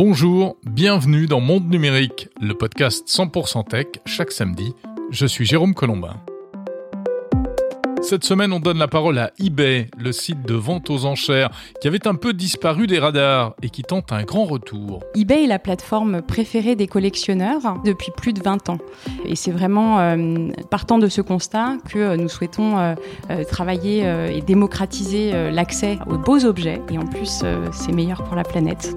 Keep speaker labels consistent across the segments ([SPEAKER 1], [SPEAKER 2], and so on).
[SPEAKER 1] Bonjour, bienvenue dans Monde Numérique, le podcast 100% tech chaque samedi. Je suis Jérôme Colombin. Cette semaine, on donne la parole à eBay, le site de vente aux enchères, qui avait un peu disparu des radars et qui tente un grand retour.
[SPEAKER 2] eBay est la plateforme préférée des collectionneurs depuis plus de 20 ans. Et c'est vraiment euh, partant de ce constat que nous souhaitons euh, euh, travailler et démocratiser l'accès aux beaux objets. Et en plus, c'est meilleur pour la planète.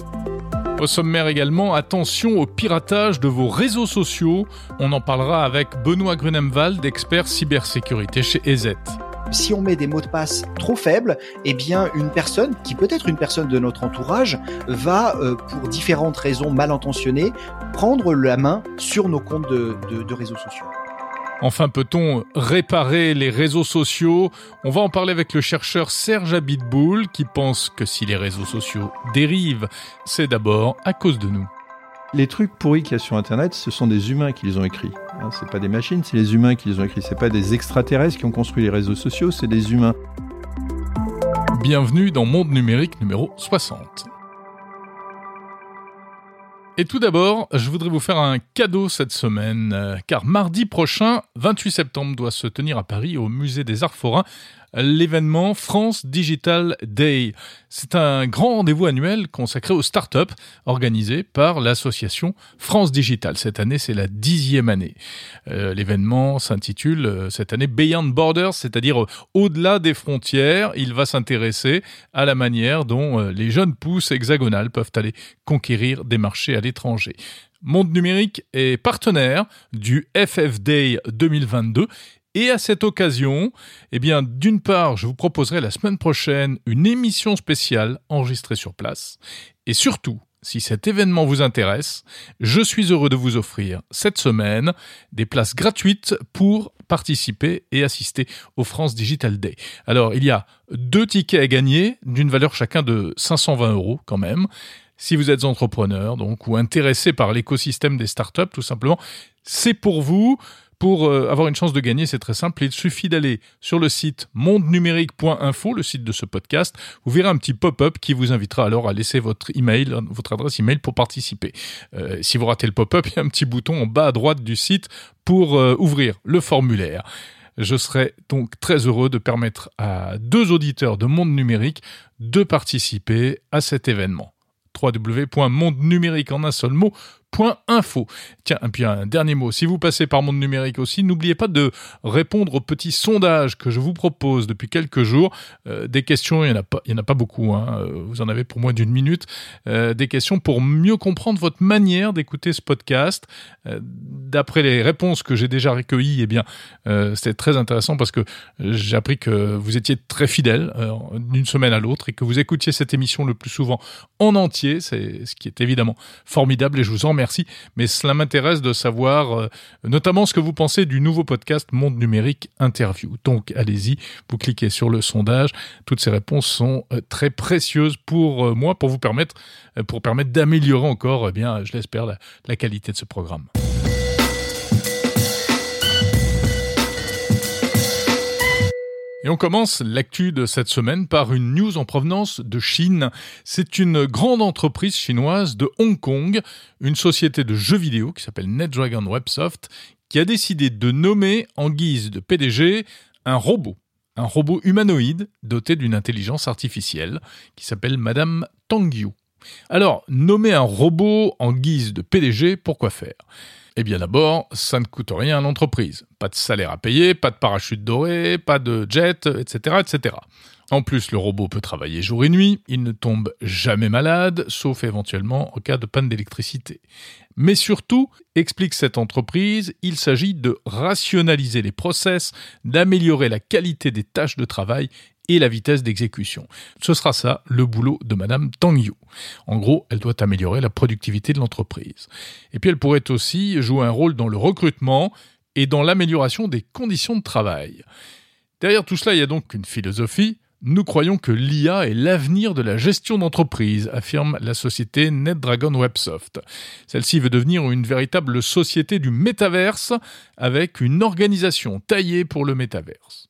[SPEAKER 1] Au sommaire également, attention au piratage de vos réseaux sociaux. On en parlera avec Benoît Grunemwald, expert cybersécurité chez EZ.
[SPEAKER 3] Si on met des mots de passe trop faibles, eh bien une personne, qui peut être une personne de notre entourage, va, euh, pour différentes raisons mal intentionnées, prendre la main sur nos comptes de, de réseaux sociaux.
[SPEAKER 1] Enfin, peut-on réparer les réseaux sociaux? On va en parler avec le chercheur Serge Abitboul qui pense que si les réseaux sociaux dérivent, c'est d'abord à cause de nous.
[SPEAKER 4] Les trucs pourris qu'il y a sur Internet, ce sont des humains qui les ont écrits. Hein, c'est pas des machines, c'est les humains qui les ont écrits. C'est pas des extraterrestres qui ont construit les réseaux sociaux, c'est des humains.
[SPEAKER 1] Bienvenue dans Monde Numérique numéro 60. Et tout d'abord, je voudrais vous faire un cadeau cette semaine, euh, car mardi prochain, 28 septembre, doit se tenir à Paris au Musée des Arts Forains l'événement France Digital Day. C'est un grand rendez-vous annuel consacré aux startups organisé par l'association France Digital. Cette année, c'est la dixième année. Euh, l'événement s'intitule euh, cette année Beyond Borders, c'est-à-dire euh, au-delà des frontières. Il va s'intéresser à la manière dont les jeunes pousses hexagonales peuvent aller conquérir des marchés à l'étranger. Monde Numérique est partenaire du FF Day 2022 et à cette occasion, eh bien, d'une part, je vous proposerai la semaine prochaine une émission spéciale enregistrée sur place. Et surtout, si cet événement vous intéresse, je suis heureux de vous offrir cette semaine des places gratuites pour participer et assister au France Digital Day. Alors, il y a deux tickets à gagner d'une valeur chacun de 520 euros quand même. Si vous êtes entrepreneur donc ou intéressé par l'écosystème des startups, tout simplement, c'est pour vous. Pour euh, avoir une chance de gagner, c'est très simple. Il suffit d'aller sur le site mondenumérique.info, le site de ce podcast. Vous verrez un petit pop-up qui vous invitera alors à laisser votre email, votre adresse email pour participer. Euh, si vous ratez le pop-up, il y a un petit bouton en bas à droite du site pour euh, ouvrir le formulaire. Je serai donc très heureux de permettre à deux auditeurs de Monde Numérique de participer à cet événement www.mondenumérique en un seul mot info. Tiens, et puis un dernier mot, si vous passez par Monde Numérique aussi, n'oubliez pas de répondre au petit sondage que je vous propose depuis quelques jours. Euh, des questions, il n'y en, a pas, en a pas beaucoup, hein. Euh, vous en avez pour moins d'une minute. Euh, des questions pour mieux comprendre votre manière d'écouter ce podcast. D'après les réponses que j'ai déjà recueillies, eh bien, c'était très intéressant parce que j'ai appris que vous étiez très fidèle d'une semaine à l'autre et que vous écoutiez cette émission le plus souvent en entier. C'est ce qui est évidemment formidable et je vous en remercie merci, mais cela m'intéresse de savoir euh, notamment ce que vous pensez du nouveau podcast Monde Numérique Interview. Donc allez-y, vous cliquez sur le sondage. Toutes ces réponses sont euh, très précieuses pour euh, moi, pour vous permettre, d'améliorer encore, eh bien, je l'espère, la qualité de ce programme. Et on commence l'actu de cette semaine par une news en provenance de Chine. C'est une grande entreprise chinoise de Hong Kong, une société de jeux vidéo qui s'appelle NetDragon Websoft, qui a décidé de nommer en guise de PDG un robot. Un robot humanoïde doté d'une intelligence artificielle qui s'appelle Madame Tangyu. Alors, nommer un robot en guise de PDG, pourquoi faire? Eh bien d'abord, ça ne coûte rien à l'entreprise. Pas de salaire à payer, pas de parachute doré, pas de jet, etc., etc. En plus, le robot peut travailler jour et nuit, il ne tombe jamais malade, sauf éventuellement en cas de panne d'électricité. Mais surtout, explique cette entreprise, il s'agit de rationaliser les process, d'améliorer la qualité des tâches de travail et la vitesse d'exécution. Ce sera ça le boulot de Madame Tang Yu. En gros, elle doit améliorer la productivité de l'entreprise. Et puis elle pourrait aussi jouer un rôle dans le recrutement et dans l'amélioration des conditions de travail. Derrière tout cela, il y a donc une philosophie. Nous croyons que l'IA est l'avenir de la gestion d'entreprise, affirme la société NetDragon Websoft. Celle-ci veut devenir une véritable société du métaverse avec une organisation taillée pour le métaverse.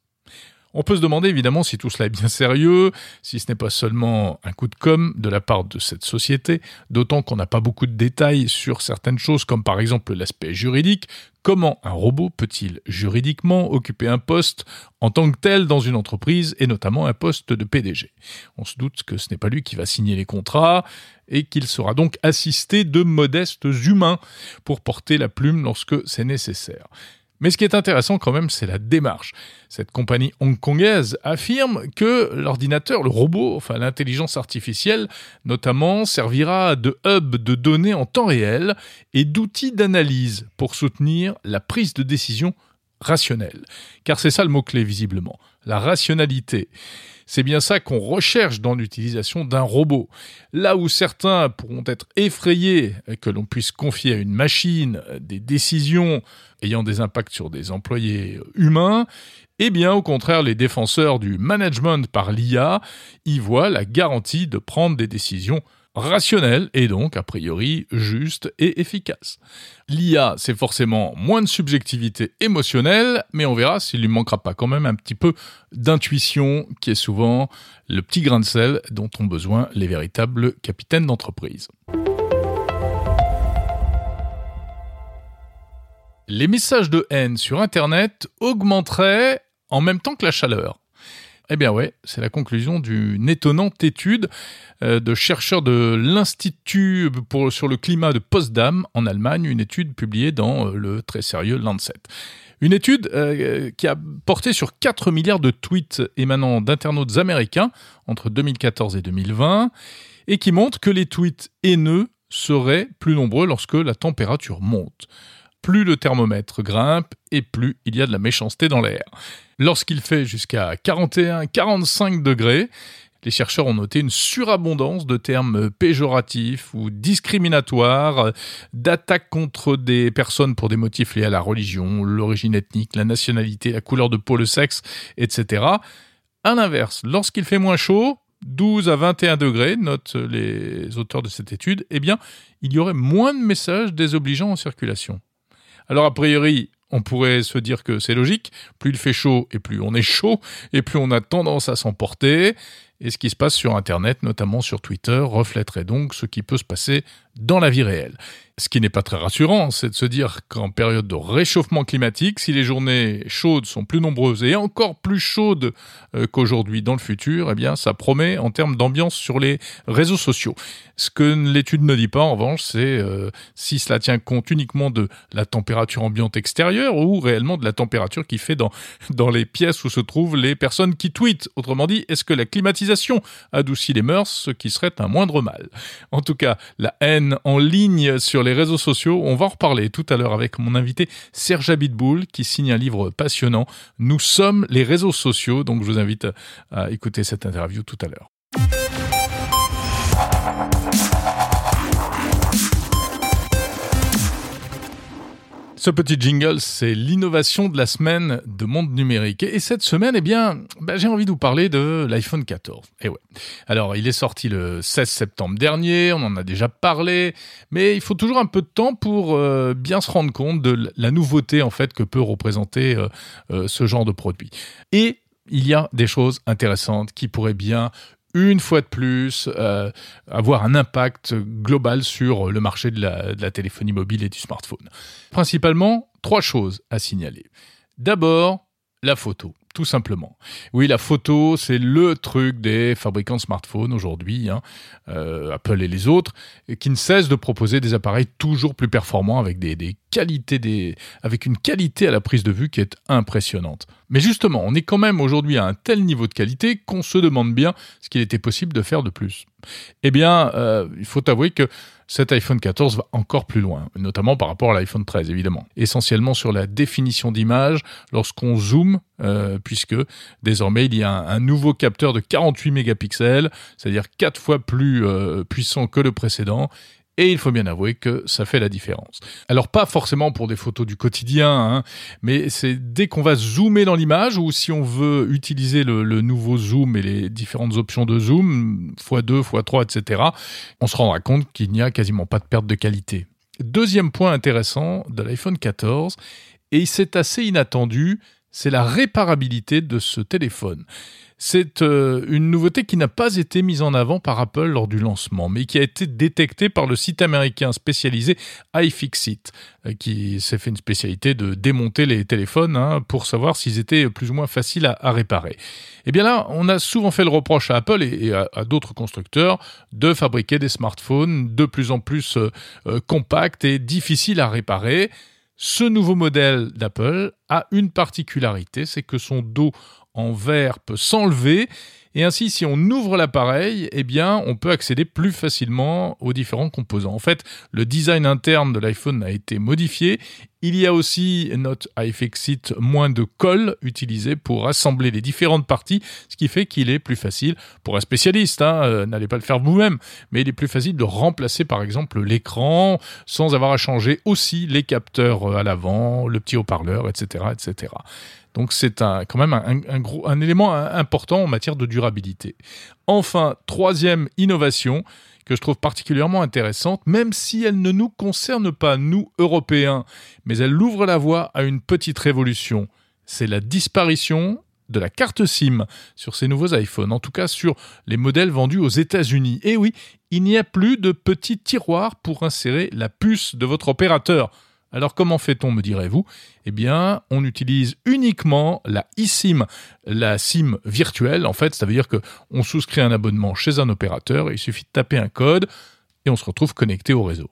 [SPEAKER 1] On peut se demander évidemment si tout cela est bien sérieux, si ce n'est pas seulement un coup de com' de la part de cette société, d'autant qu'on n'a pas beaucoup de détails sur certaines choses comme par exemple l'aspect juridique, Comment un robot peut-il juridiquement occuper un poste en tant que tel dans une entreprise et notamment un poste de PDG On se doute que ce n'est pas lui qui va signer les contrats et qu'il sera donc assisté de modestes humains pour porter la plume lorsque c'est nécessaire. Mais ce qui est intéressant quand même, c'est la démarche. Cette compagnie hongkongaise affirme que l'ordinateur, le robot, enfin l'intelligence artificielle notamment, servira de hub de données en temps réel et d'outils d'analyse pour soutenir la prise de décision rationnelle. Car c'est ça le mot-clé visiblement, la rationalité. C'est bien ça qu'on recherche dans l'utilisation d'un robot. Là où certains pourront être effrayés que l'on puisse confier à une machine des décisions ayant des impacts sur des employés humains, eh bien, au contraire, les défenseurs du management par l'IA y voient la garantie de prendre des décisions rationnel et donc a priori juste et efficace. L'IA, c'est forcément moins de subjectivité émotionnelle, mais on verra s'il lui manquera pas quand même un petit peu d'intuition, qui est souvent le petit grain de sel dont ont besoin les véritables capitaines d'entreprise. Les messages de haine sur Internet augmenteraient en même temps que la chaleur. Eh bien ouais, c'est la conclusion d'une étonnante étude euh, de chercheurs de l'Institut sur le climat de Potsdam en Allemagne, une étude publiée dans euh, le très sérieux Lancet. Une étude euh, qui a porté sur 4 milliards de tweets émanant d'internautes américains entre 2014 et 2020 et qui montre que les tweets haineux seraient plus nombreux lorsque la température monte plus le thermomètre grimpe et plus il y a de la méchanceté dans l'air. Lorsqu'il fait jusqu'à 41-45 degrés, les chercheurs ont noté une surabondance de termes péjoratifs ou discriminatoires, d'attaques contre des personnes pour des motifs liés à la religion, l'origine ethnique, la nationalité, la couleur de peau, le sexe, etc. À l'inverse, lorsqu'il fait moins chaud, 12 à 21 degrés, notent les auteurs de cette étude, eh bien, il y aurait moins de messages désobligeants en circulation. Alors a priori, on pourrait se dire que c'est logique, plus il fait chaud et plus on est chaud, et plus on a tendance à s'emporter, et ce qui se passe sur Internet, notamment sur Twitter, reflèterait donc ce qui peut se passer dans la vie réelle. Ce qui n'est pas très rassurant, c'est de se dire qu'en période de réchauffement climatique, si les journées chaudes sont plus nombreuses et encore plus chaudes euh, qu'aujourd'hui dans le futur, eh bien, ça promet en termes d'ambiance sur les réseaux sociaux. Ce que l'étude ne dit pas, en revanche, c'est euh, si cela tient compte uniquement de la température ambiante extérieure ou réellement de la température qui fait dans, dans les pièces où se trouvent les personnes qui tweetent. Autrement dit, est-ce que la climatisation adoucit les mœurs, ce qui serait un moindre mal? En tout cas, la haine en ligne sur les réseaux sociaux. On va en reparler tout à l'heure avec mon invité Serge Abitboul qui signe un livre passionnant. Nous sommes les réseaux sociaux. Donc je vous invite à écouter cette interview tout à l'heure. Ce petit jingle, c'est l'innovation de la semaine de Monde Numérique. Et cette semaine, eh bien, bah, j'ai envie de vous parler de l'iPhone 14. Et eh ouais. Alors, il est sorti le 16 septembre dernier, on en a déjà parlé, mais il faut toujours un peu de temps pour euh, bien se rendre compte de la nouveauté, en fait, que peut représenter euh, euh, ce genre de produit. Et il y a des choses intéressantes qui pourraient bien une fois de plus, euh, avoir un impact global sur le marché de la, téléphonie mobile et du smartphone. Principalement, trois choses à signaler. D'abord, la photo tout simplement. Oui, la photo, c'est le truc des fabricants de smartphones aujourd'hui, hein, euh, Apple et les autres, qui ne cessent de proposer des appareils toujours plus performants avec des, des qualités, des, avec une qualité à la prise de vue qui est impressionnante. Mais justement, on est quand même aujourd'hui à un tel niveau de qualité qu'on se demande bien ce qu'il était possible de faire de plus. Eh bien, euh, il faut avouer que cet iPhone 14 va encore plus loin, notamment par rapport à l'iPhone 13 évidemment. Essentiellement sur la définition d'image lorsqu'on zoome, euh, puisque désormais il y a un, nouveau capteur de 48 mégapixels, c'est-à-dire quatre fois plus euh, puissant que le précédent, et il faut bien avouer que ça fait la différence. Alors pas forcément pour des photos du quotidien, hein, mais c'est dès qu'on va zoomer dans l'image ou si on veut utiliser le, nouveau zoom et les différentes options de zoom, x2, x3, etc., on se rendra compte qu'il n'y a quasiment pas de perte de qualité. Deuxième point intéressant de l'iPhone 14, et c'est assez inattendu, c'est la réparabilité de ce téléphone. C'est euh, une nouveauté qui n'a pas été mise en avant par Apple lors du lancement, mais qui a été détectée par le site américain spécialisé iFixit, euh, qui s'est fait une spécialité de démonter les téléphones hein, pour savoir s'ils étaient plus ou moins faciles à, réparer. Et eh bien là, on a souvent fait le reproche à Apple et, à, d'autres constructeurs de fabriquer des smartphones de plus en plus euh, compacts et difficiles à réparer. Ce nouveau modèle d'Apple a une particularité, c'est que son dos en verre peut s'enlever et ainsi, si on ouvre l'appareil, eh bien, on peut accéder plus facilement aux différents composants. En fait, le design interne de l'iPhone a été modifié. Il y a aussi notre iFixit moins de colle utilisé pour assembler les différentes parties, ce qui fait qu'il est plus facile pour un spécialiste. Hein, euh, N'allez pas le faire vous-même, mais il est plus facile de remplacer par exemple l'écran sans avoir à changer aussi les capteurs euh, à l'avant, le petit haut-parleur, etc., etc. Donc c'est quand même un, un élément important en matière de durabilité. Enfin, troisième innovation que je trouve particulièrement intéressante, même si elle ne nous concerne pas, nous, Européens, mais elle ouvre la voie à une petite révolution. C'est la disparition de la carte SIM sur ces nouveaux iPhones, en tout cas sur les modèles vendus aux États-Unis. Et oui, il n'y a plus de petits tiroirs pour insérer la puce de votre opérateur. Alors comment fait-on, me direz-vous? Eh bien, on utilise uniquement la eSIM, la SIM virtuelle. En fait, ça veut dire que on souscrit un abonnement chez un opérateur, il suffit de taper un code et on se retrouve connecté au réseau.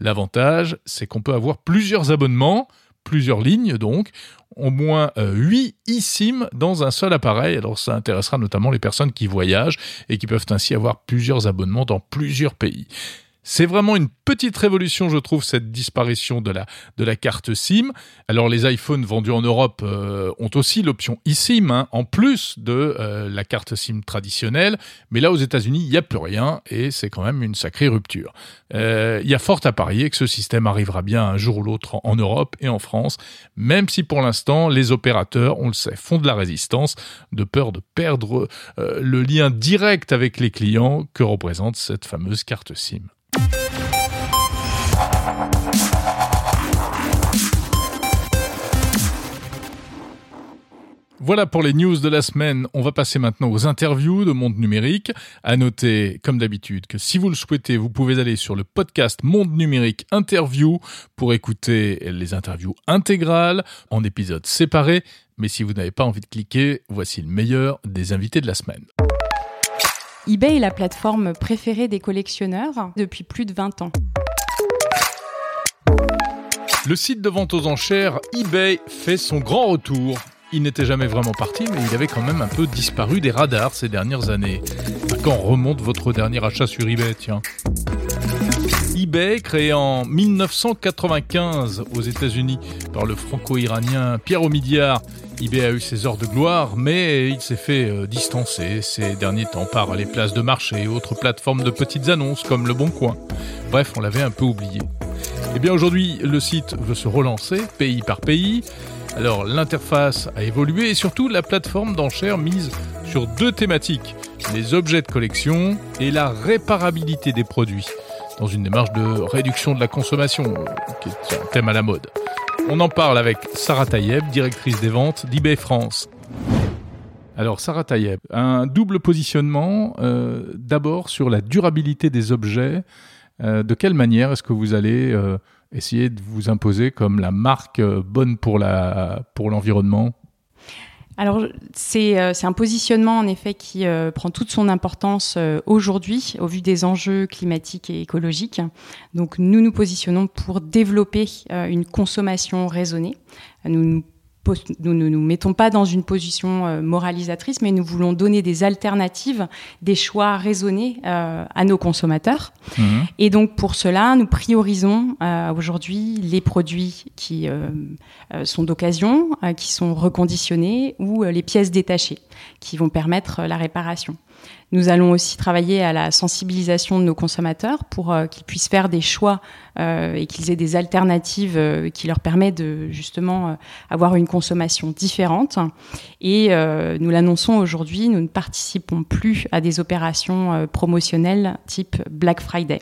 [SPEAKER 1] L'avantage, c'est qu'on peut avoir plusieurs abonnements, plusieurs lignes donc, au moins 8 euh, eSIM dans un seul appareil. Alors ça intéressera notamment les personnes qui voyagent et qui peuvent ainsi avoir plusieurs abonnements dans plusieurs pays. C'est vraiment une petite révolution, je trouve, cette disparition de la, carte SIM. Alors les iPhones vendus en Europe euh, ont aussi l'option eSIM, hein, en plus de euh, la carte SIM traditionnelle. Mais là, aux États-Unis, il n'y a plus rien et c'est quand même une sacrée rupture. Euh, il y a fort à parier que ce système arrivera bien un jour ou l'autre en Europe et en France, même si pour l'instant, les opérateurs, on le sait, font de la résistance, de peur de perdre le lien direct avec les clients que représente cette fameuse carte SIM. Voilà pour les news de la semaine. On va passer maintenant aux interviews de Monde Numérique. À noter, comme d'habitude, que si vous le souhaitez, vous pouvez aller sur le podcast Monde Numérique Interview pour écouter les interviews intégrales en épisodes séparés. Mais si vous n'avez pas envie de cliquer, voici le meilleur des invités de la semaine
[SPEAKER 2] eBay est la plateforme préférée des collectionneurs depuis plus de 20 ans.
[SPEAKER 1] Le site de vente aux enchères eBay fait son grand retour. Il n'était jamais vraiment parti, mais il avait quand même un peu disparu des radars ces dernières années. quand remonte votre dernier achat sur eBay, tiens eBay, créé en 1995 aux États-Unis par le franco-iranien Pierre Omidyar, eBay a eu ses heures de gloire, mais il s'est fait euh, distancer ces derniers temps par les places de marché et autres plateformes de petites annonces comme Le Bon Coin. Bref, on l'avait un peu oublié. Et eh bien aujourd'hui, le site veut se relancer, pays par pays. Alors l'interface a évolué et surtout la plateforme d'enchères mise sur deux thématiques, les objets de collection et la réparabilité des produits, dans une démarche de réduction de la consommation, qui est un thème à la mode. On en parle avec Sarah Tayeb, directrice des ventes d'eBay France. Alors Sarah Tayeb, un double positionnement, euh, d'abord sur la durabilité des objets. Euh, de quelle manière est-ce que vous allez euh, essayer de vous imposer comme la marque bonne pour l'environnement pour
[SPEAKER 2] alors euh, c'est un positionnement en effet qui euh, prend toute son importance euh, aujourd'hui au vu des enjeux climatiques et écologiques. Donc nous nous positionnons pour développer une consommation raisonnée. Nous nous nous ne nous mettons pas dans une position euh, moralisatrice, mais nous voulons donner des alternatives, des choix raisonnés euh, à nos consommateurs. Mhm. Et donc pour cela, nous priorisons euh, aujourd'hui les produits qui sont d'occasion, qui sont reconditionnés, ou les pièces détachées, qui vont permettre la réparation. Nous allons aussi travailler à la sensibilisation de nos consommateurs pour euh, qu'ils puissent faire des choix euh, et qu'ils aient des alternatives euh, qui leur permettent de justement avoir une consommation différente. Et nous l'annonçons aujourd'hui, nous ne participons plus à des opérations promotionnelles type Black Friday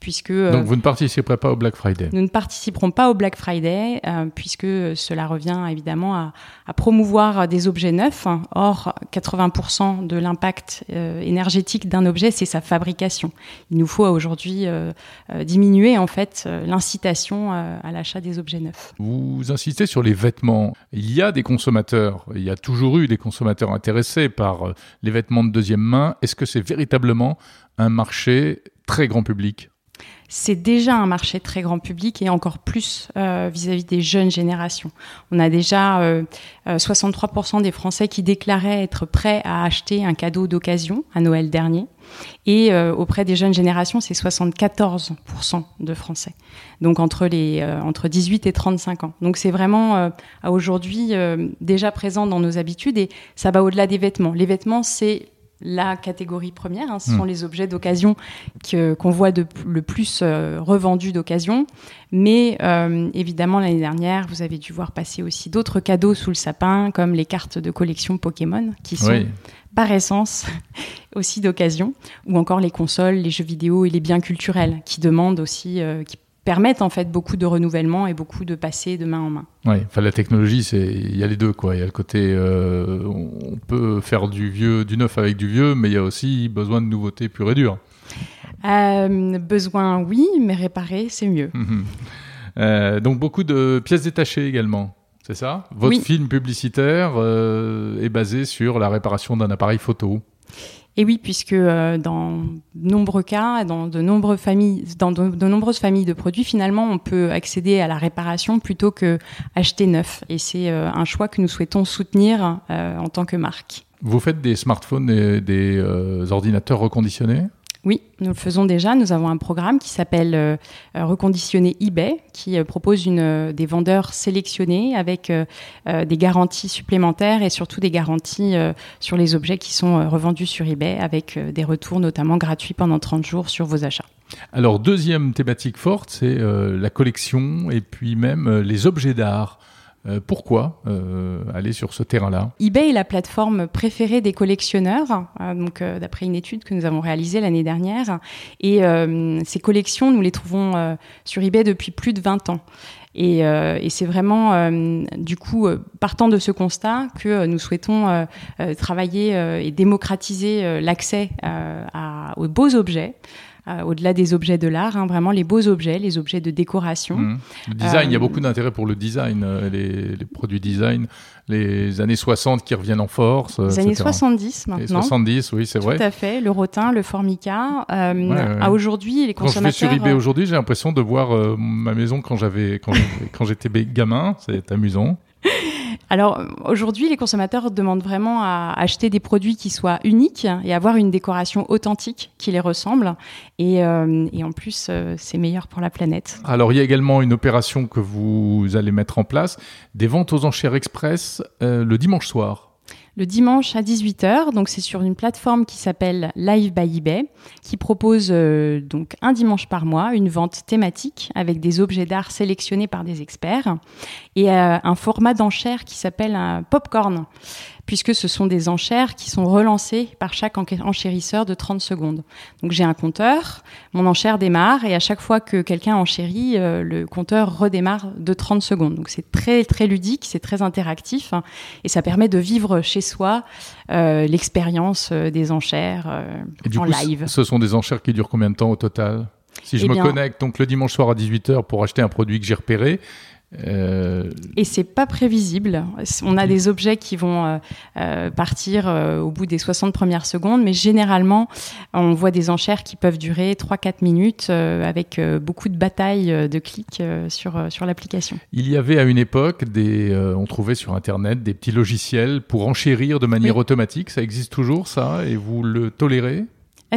[SPEAKER 1] puisque donc vous ne participerez pas au Black Friday?
[SPEAKER 2] Nous ne participerons pas au Black Friday puisque cela revient évidemment à, à, promouvoir des objets neufs. Or, 80% de l'impact énergétique d'un objet, c'est sa fabrication. Il nous faut aujourd'hui euh, euh, diminuer en fait euh, l'incitation à l'achat des objets neufs.
[SPEAKER 1] Vous insistez sur les vêtements. Il y a des consommateurs, il y a toujours eu des consommateurs intéressés par les vêtements de deuxième main. Est-ce que c'est véritablement un marché très grand public?
[SPEAKER 2] C'est déjà un marché très grand public et encore plus euh, vis-à-vis des jeunes générations. On a déjà euh, 63% euh, des Français qui déclaraient être prêts à acheter un cadeau d'occasion à Noël dernier. Et euh, auprès des jeunes générations, c'est 74% de Français. Donc entre les entre 18 et 35 ans. Donc c'est vraiment à aujourd'hui déjà présent dans nos habitudes et ça va au-delà des vêtements. Les vêtements, c'est la catégorie première. Hein, ce sont hmm. les objets d'occasion qu'on voit de, le plus euh, revendus d'occasion. Mais euh, évidemment, l'année dernière, vous avez dû voir passer aussi d'autres cadeaux sous le sapin, comme les cartes de collection Pokémon, qui sont par essence aussi d'occasion, ou encore les consoles, les jeux vidéo et les biens culturels, qui demandent aussi, euh, qui permettent en fait beaucoup de renouvellement et beaucoup de passer de main en main.
[SPEAKER 1] Oui, enfin la technologie, c'est il y a les deux quoi. Il y a le côté euh, on peut faire du vieux, du neuf avec du vieux, mais il y a aussi besoin de nouveautés pures et dures.
[SPEAKER 2] Euh, besoin, oui, mais réparer, c'est mieux.
[SPEAKER 1] Euh, donc beaucoup de pièces détachées également. C'est ça? Votre film publicitaire est basé sur la réparation d'un appareil photo.
[SPEAKER 2] Et oui, puisque euh, dans nombreux cas, dans de, nombreuses familles, dans de, nombreuses familles de produits, finalement, on peut accéder à la réparation plutôt que acheter neuf. Et c'est euh, un choix que nous souhaitons soutenir euh, en tant que marque.
[SPEAKER 1] Vous faites des smartphones et des ordinateurs reconditionnés?
[SPEAKER 2] Oui, nous le faisons déjà. Nous avons un programme qui s'appelle euh, euh, Reconditionner eBay, qui euh, propose des vendeurs sélectionnés avec des garanties supplémentaires et surtout des garanties sur les objets qui sont revendus sur eBay avec des retours notamment gratuits pendant 30 jours sur vos achats.
[SPEAKER 1] Alors, deuxième thématique forte, c'est la collection et puis même les objets d'art. Euh, pourquoi euh, aller sur ce terrain-là
[SPEAKER 2] eBay est la plateforme préférée des collectionneurs, euh, donc d'après une étude que nous avons réalisée l'année dernière. Et ces collections, nous les trouvons sur eBay depuis plus de 20 ans. Et, et c'est vraiment, du coup, partant de ce constat que nous souhaitons travailler et démocratiser l'accès aux beaux objets. Euh, au-delà des objets de l'art, hein, vraiment les beaux objets, les objets de décoration.
[SPEAKER 1] Mmh. Le design, il y a euh, beaucoup d'intérêt pour le design, euh, les, produits design, les années 60 qui reviennent en force.
[SPEAKER 2] Les années 70 maintenant. Les
[SPEAKER 1] 70, oui, c'est vrai.
[SPEAKER 2] Tout à fait, le rotin, le formica. À aujourd'hui, les consommateurs.
[SPEAKER 1] Quand je vais sur eBay aujourd'hui, j'ai l'impression de voir ma maison quand j'avais quand j'étais gamin. C'est amusant.
[SPEAKER 2] Alors aujourd'hui, les consommateurs demandent vraiment à acheter des produits qui soient uniques et avoir une décoration authentique qui les ressemble. Et, euh, en plus, euh, c'est meilleur pour la planète.
[SPEAKER 1] Alors il y a également une opération que vous allez mettre en place, des ventes aux enchères express euh, le dimanche soir
[SPEAKER 2] le dimanche à 18h. Donc c'est sur une plateforme qui s'appelle Live by eBay, qui propose euh, donc un dimanche par mois une vente thématique avec des objets d'art sélectionnés par des experts et euh, un format d'enchère qui s'appelle un popcorn puisque ce sont des enchères qui sont relancées par chaque enchérisseur de 30 secondes. Donc j'ai un compteur, mon enchère démarre et à chaque fois que quelqu'un enchérit, euh, le compteur redémarre de 30 secondes. Donc c'est très très ludique, c'est très interactif hein, et ça permet de vivre chez soi euh, l'expérience euh, des enchères en live.
[SPEAKER 1] Ce sont des enchères qui durent combien de temps au total? Si je eh me connecte donc le dimanche soir à 18h pour acheter un produit que j'ai repéré,
[SPEAKER 2] euh... Et c'est pas prévisible. On a des objets qui vont euh, euh partir euh, au bout des 60 premières secondes, mais généralement, on voit des enchères qui peuvent durer 3-4 minutes avec beaucoup de batailles de clics sur, sur l'application.
[SPEAKER 1] Il y avait à une époque, des, on trouvait sur Internet des petits logiciels pour enchérir de manière automatique. Ça existe toujours, ça? Et vous le tolérez?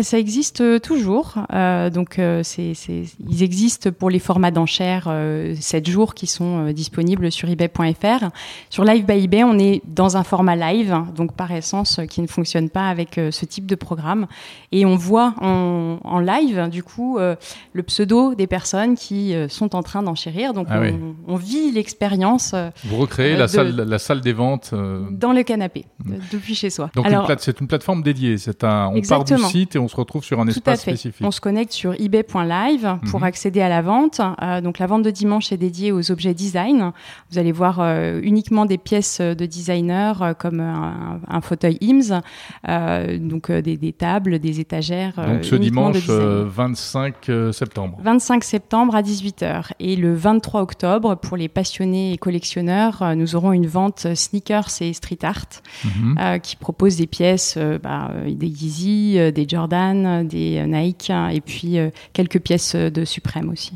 [SPEAKER 2] Ça existe toujours. Euh, donc, euh, c'est, c'est, ils existent pour les formats d'enchères euh, 7 jours qui sont euh, disponibles sur ebay.fr. Sur Live by eBay, on est dans un format live, donc par essence qui ne fonctionne pas avec ce type de programme. Et on voit en, en live, du coup, le pseudo des personnes qui sont en train d'enchérir. Donc,
[SPEAKER 1] Ah
[SPEAKER 2] on,
[SPEAKER 1] oui.
[SPEAKER 2] on vit l'expérience
[SPEAKER 1] Vous recréez
[SPEAKER 2] Euh,
[SPEAKER 1] la,
[SPEAKER 2] de-
[SPEAKER 1] salle, la salle des ventes. euh,
[SPEAKER 2] dans le canapé, de- depuis chez soi.
[SPEAKER 1] donc une
[SPEAKER 2] Alors,
[SPEAKER 1] plate- c'est une plateforme dédiée. C'est un, on part du site et on se retrouve sur un
[SPEAKER 2] Tout à
[SPEAKER 1] espace
[SPEAKER 2] fait.
[SPEAKER 1] spécifique.
[SPEAKER 2] On se connecte sur ebay.live pour
[SPEAKER 1] Mhm.
[SPEAKER 2] accéder à la vente. Euh, donc la vente de dimanche est dédiée aux objets design. Vous allez voir euh, uniquement des pièces de designer euh, comme un, un fauteuil euh, donc euh, des, des tables, des étagères. euh,
[SPEAKER 1] Donc ce
[SPEAKER 2] de
[SPEAKER 1] dimanche
[SPEAKER 2] design.
[SPEAKER 1] euh, 25 euh, septembre.
[SPEAKER 2] 25 septembre à 18h et le 23 octobre pour les passionnés et collectionneurs euh, nous aurons une vente sneakers et street art
[SPEAKER 1] Mhm.
[SPEAKER 2] euh, qui propose des pièces, euh, bah, euh, des Yeezy, euh, des Jordan, euh, des euh, Nike hein, et puis euh, quelques pièces de Suprême aussi.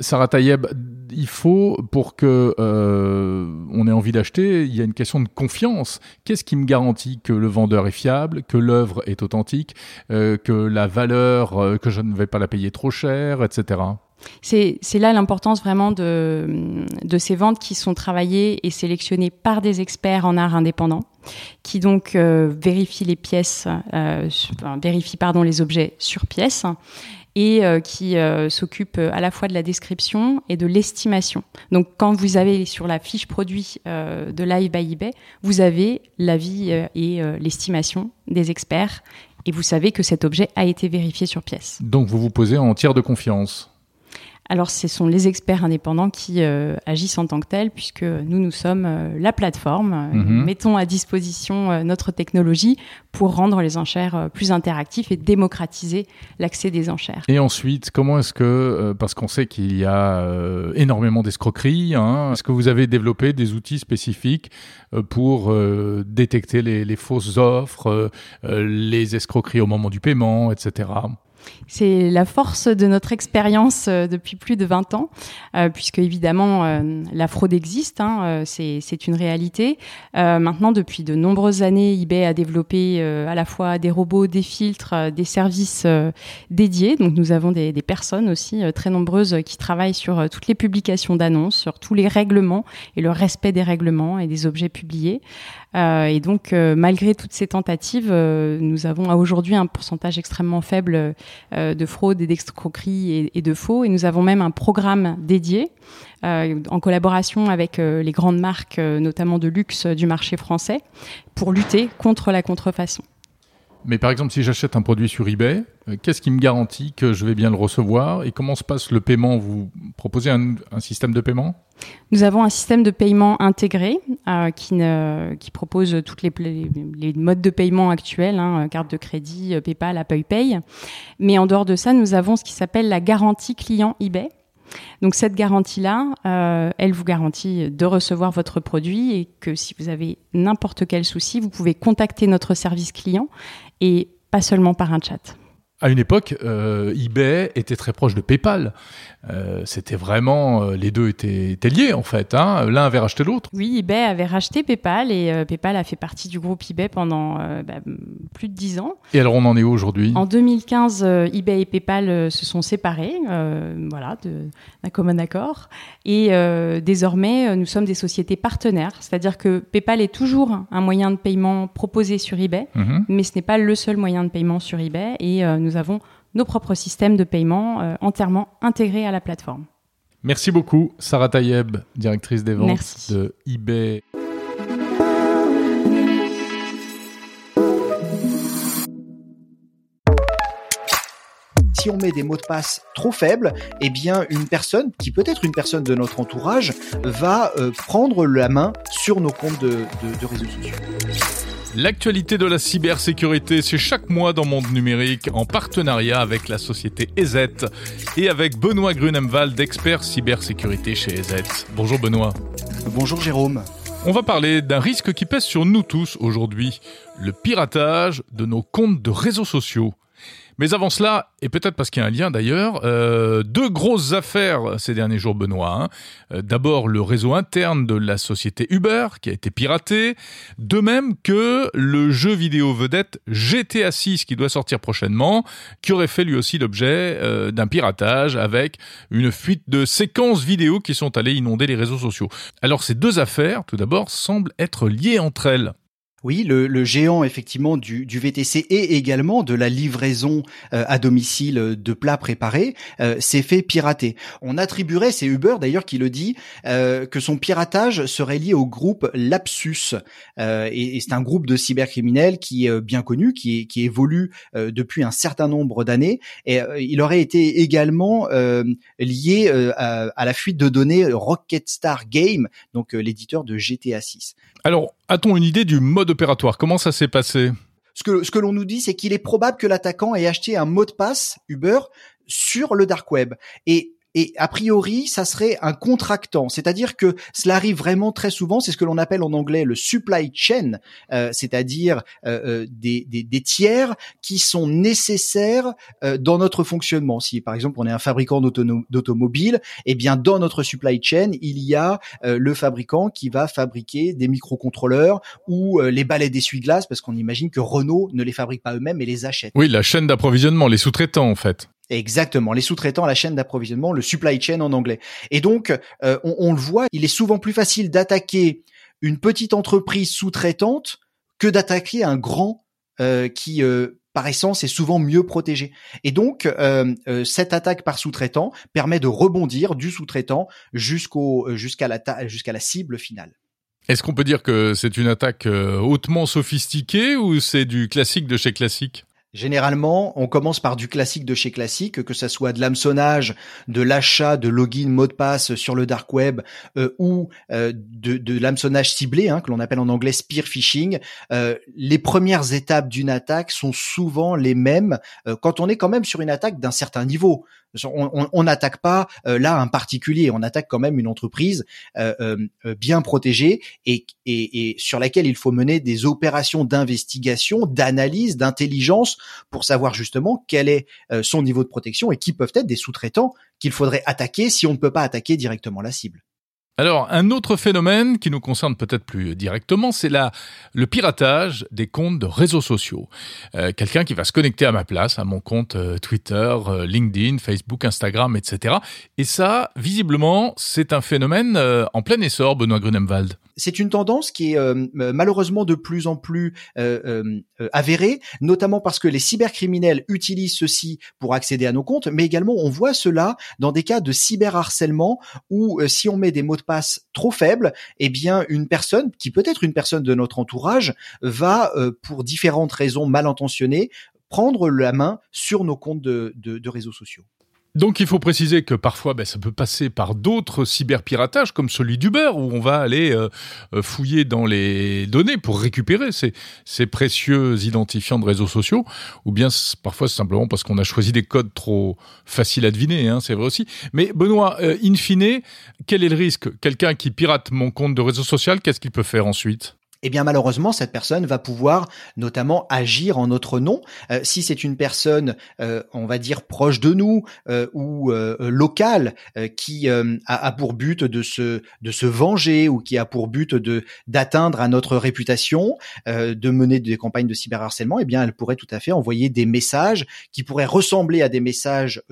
[SPEAKER 1] Sarah Tayeb, il faut, pour que on ait envie d'acheter, il y a une question de confiance. Qu'est-ce qui me garantit que le vendeur est fiable, que l'œuvre est authentique, que la valeur, que je ne vais pas la payer trop cher, etc.
[SPEAKER 2] C'est là l'importance vraiment de, ces ventes qui sont travaillées et sélectionnées par des experts en art indépendant, qui donc euh, vérifient les pièces, euh, vérifient pardon les objets sur pièce et euh, qui s'occupent à la fois de la description et de l'estimation. Donc quand vous avez sur la fiche produit de Live eBay, vous avez l'avis et l'estimation des experts et vous savez que cet objet a été vérifié sur pièce.
[SPEAKER 1] Donc vous vous posez en tiers de confiance.
[SPEAKER 2] Alors, ce sont les experts indépendants qui euh, agissent en tant que tels, puisque nous, nous sommes euh, la plateforme. Euh,
[SPEAKER 1] Mhm.
[SPEAKER 2] Mettons à disposition notre technologie pour rendre les enchères plus interactifs et démocratiser l'accès des enchères.
[SPEAKER 1] Et ensuite, comment est-ce que, parce qu'on sait qu'il y a énormément d'escroqueries, hein, est-ce que vous avez développé des outils spécifiques pour détecter les, les fausses offres, les escroqueries au moment du paiement, etc.
[SPEAKER 2] C'est la force de notre expérience euh, depuis plus de 20 ans, euh, puisque évidemment euh, la fraude existe, hein, c'est une réalité. Maintenant, depuis de nombreuses années, eBay a développé à la fois des robots, des filtres, des services dédiés. Donc nous avons des, personnes aussi très nombreuses qui travaillent sur toutes les publications d'annonces, sur tous les règlements et le respect des règlements et des objets publiés. Euh, et donc, euh, malgré toutes ces tentatives, euh, nous avons aujourd'hui un pourcentage extrêmement faible de fraude et d'escroquerie et, de faux. Et nous avons même un programme dédié en collaboration avec les grandes marques, notamment de luxe du marché français, pour lutter contre la contrefaçon.
[SPEAKER 1] Mais par exemple, si j'achète un produit sur eBay, euh, qu'est-ce qui me garantit que je vais bien le recevoir et comment se passe le paiement? Vous proposez un, système de paiement?
[SPEAKER 2] Nous avons un système de paiement intégré euh, qui, propose toutes les, modes de paiement actuels, hein, carte de crédit, euh, PayPal, Apple Pay. Mais en dehors de ça, nous avons ce qui s'appelle la garantie client eBay. Donc cette garantie-là, euh, elle vous garantit de recevoir votre produit et que si vous avez n'importe quel souci, vous pouvez contacter notre service client et pas seulement par un chat.
[SPEAKER 1] À une époque, euh, eBay était très proche de PayPal. Euh, C'était vraiment, euh, les deux étaient, étaient liés en fait. Hein. L'un avait racheté l'autre.
[SPEAKER 2] Oui, eBay avait racheté PayPal et euh, PayPal a fait partie du groupe eBay pendant euh, bah, plus de dix ans.
[SPEAKER 1] Et alors on en est où aujourd'hui?
[SPEAKER 2] En 2015, euh, eBay et PayPal se sont séparés, voilà, d'un commun accord. Et désormais, nous sommes des sociétés partenaires, c'est-à-dire que PayPal est toujours un moyen de paiement proposé sur eBay,
[SPEAKER 1] Mhm.
[SPEAKER 2] mais ce n'est pas le seul moyen de paiement sur eBay. Et nous avons nos propres systèmes de paiement euh, entièrement intégrés à la plateforme.
[SPEAKER 1] Merci beaucoup, Sarah Tayeb, directrice des ventes
[SPEAKER 2] Merci.
[SPEAKER 1] de eBay.
[SPEAKER 3] Si on met des mots de passe trop faibles, eh bien une personne, qui peut être une personne de notre entourage, va euh, prendre la main sur nos comptes de, de- de réseaux sociaux.
[SPEAKER 1] L'actualité de la cybersécurité, c'est chaque mois dans Monde Numérique en partenariat avec la société EZ et avec Benoît Grunemwald, d'expert cybersécurité chez EZ. Bonjour Benoît.
[SPEAKER 3] Bonjour Jérôme.
[SPEAKER 1] On va parler d'un risque qui pèse sur nous tous aujourd'hui, le piratage de nos comptes de réseaux sociaux. Mais avant cela, et peut-être parce qu'il y a un lien d'ailleurs, euh, deux grosses affaires ces derniers jours, Benoît. Hein. Euh, d'abord, le réseau interne de la société Uber qui a été piraté, de même que le jeu vidéo vedette GTA 6 qui doit sortir prochainement, qui aurait fait lui aussi l'objet euh, d'un piratage avec une fuite de séquences vidéo qui sont allées inonder les réseaux sociaux. Alors ces deux affaires, tout d'abord, semblent être liées entre elles.
[SPEAKER 3] Oui, le, géant effectivement du, VTC et également de la livraison euh, à domicile de plats préparés euh, s'est fait pirater. On attribuerait, c'est Uber d'ailleurs qui le dit, euh, que son piratage serait lié au groupe Lapsus. et, c'est un groupe de cybercriminels qui est bien connu, qui, qui évolue depuis un certain nombre d'années. Et il aurait été également lié à, à, la fuite de données Rocketstar Game, donc l'éditeur de GTA 6.
[SPEAKER 1] Alors, a-t-on une idée du mode opératoire? Comment ça s'est passé?
[SPEAKER 3] Ce que, ce que l'on nous dit, c'est qu'il est probable que l'attaquant ait acheté un mot de passe Uber sur le dark web. Et et a priori, ça serait un contractant, c'est-à-dire que cela arrive vraiment très souvent. C'est ce que l'on appelle en anglais le supply chain, euh, c'est-à-dire euh, euh, des, des, des, tiers qui sont nécessaires dans notre fonctionnement. Si par exemple on est un fabricant d'automobile, eh bien dans notre supply chain, il y a le fabricant qui va fabriquer des microcontrôleurs ou les balais d'essuie-glace, parce qu'on imagine que Renault ne les fabrique pas eux-mêmes et les achète.
[SPEAKER 1] Oui, la chaîne d'approvisionnement, les sous-traitants en fait.
[SPEAKER 3] Exactement, les sous-traitants la chaîne d'approvisionnement, le supply chain en anglais. Et donc, euh, on, le voit, il est souvent plus facile d'attaquer une petite entreprise sous-traitante que d'attaquer un grand euh, qui, euh, par essence, est souvent mieux protégé. Et donc, cette attaque par sous-traitant permet de rebondir du sous-traitant jusqu'au jusqu'à la jusqu'à la cible finale.
[SPEAKER 1] Est-ce qu'on peut dire que c'est une attaque hautement sophistiquée ou c'est du classique de chez classique?
[SPEAKER 3] Généralement, on commence par du classique de chez classique, que ça soit de l'hameçonnage, de l'achat de login mot de passe sur le dark web euh, ou euh, de, de l'hameçonnage ciblé, hein, que l'on appelle en anglais spear phishing. Euh, les premières étapes d'une attaque sont souvent les mêmes quand on est quand même sur une attaque d'un certain niveau. On n'attaque pas euh, là un particulier, on attaque quand même une entreprise euh, euh, bien protégée et, et, sur laquelle il faut mener des opérations d'investigation, d'analyse, d'intelligence pour savoir justement quel est son niveau de protection et qui peuvent être des sous-traitants qu'il faudrait attaquer si on ne peut pas attaquer directement la cible.
[SPEAKER 1] Alors, un autre phénomène qui nous concerne peut-être plus directement, c'est la, le piratage des comptes de réseaux sociaux. Euh, quelqu'un qui va se connecter à ma place, à mon compte euh, Twitter, euh, LinkedIn, Facebook, Instagram, etc. Et ça, visiblement, c'est un phénomène en plein essor, Benoît Grunemwald
[SPEAKER 3] c'est une tendance qui est euh, malheureusement de plus en plus euh, euh, avérée, notamment parce que les cybercriminels utilisent ceci pour accéder à nos comptes, mais également on voit cela dans des cas de cyberharcèlement où si on met des mots de passe trop faibles, eh bien une personne, qui peut être une personne de notre entourage, va pour différentes raisons mal intentionnées prendre la main sur nos comptes de réseaux sociaux.
[SPEAKER 1] Donc il faut préciser que parfois ben, ça peut passer par d'autres cyberpiratages comme celui d'Uber où on va aller euh, euh, fouiller dans les données pour récupérer ces, ces, précieux identifiants de réseaux sociaux ou bien parfois simplement parce qu'on a choisi des codes trop faciles à deviner, hein, c'est vrai aussi. Mais Benoît, euh, in fine, quel est le risque? Quelqu'un qui pirate mon compte de réseau social, qu'est-ce qu'il peut faire ensuite?
[SPEAKER 3] Eh bien malheureusement cette personne va pouvoir notamment agir en notre nom. Euh, si c'est une personne, euh, on va dire proche de nous euh, ou locale, qui a, pour but de se de se venger ou qui a pour but de d'atteindre à notre réputation, de mener des campagnes de cyberharcèlement, eh bien elle pourrait tout à fait envoyer des messages qui pourraient ressembler à des messages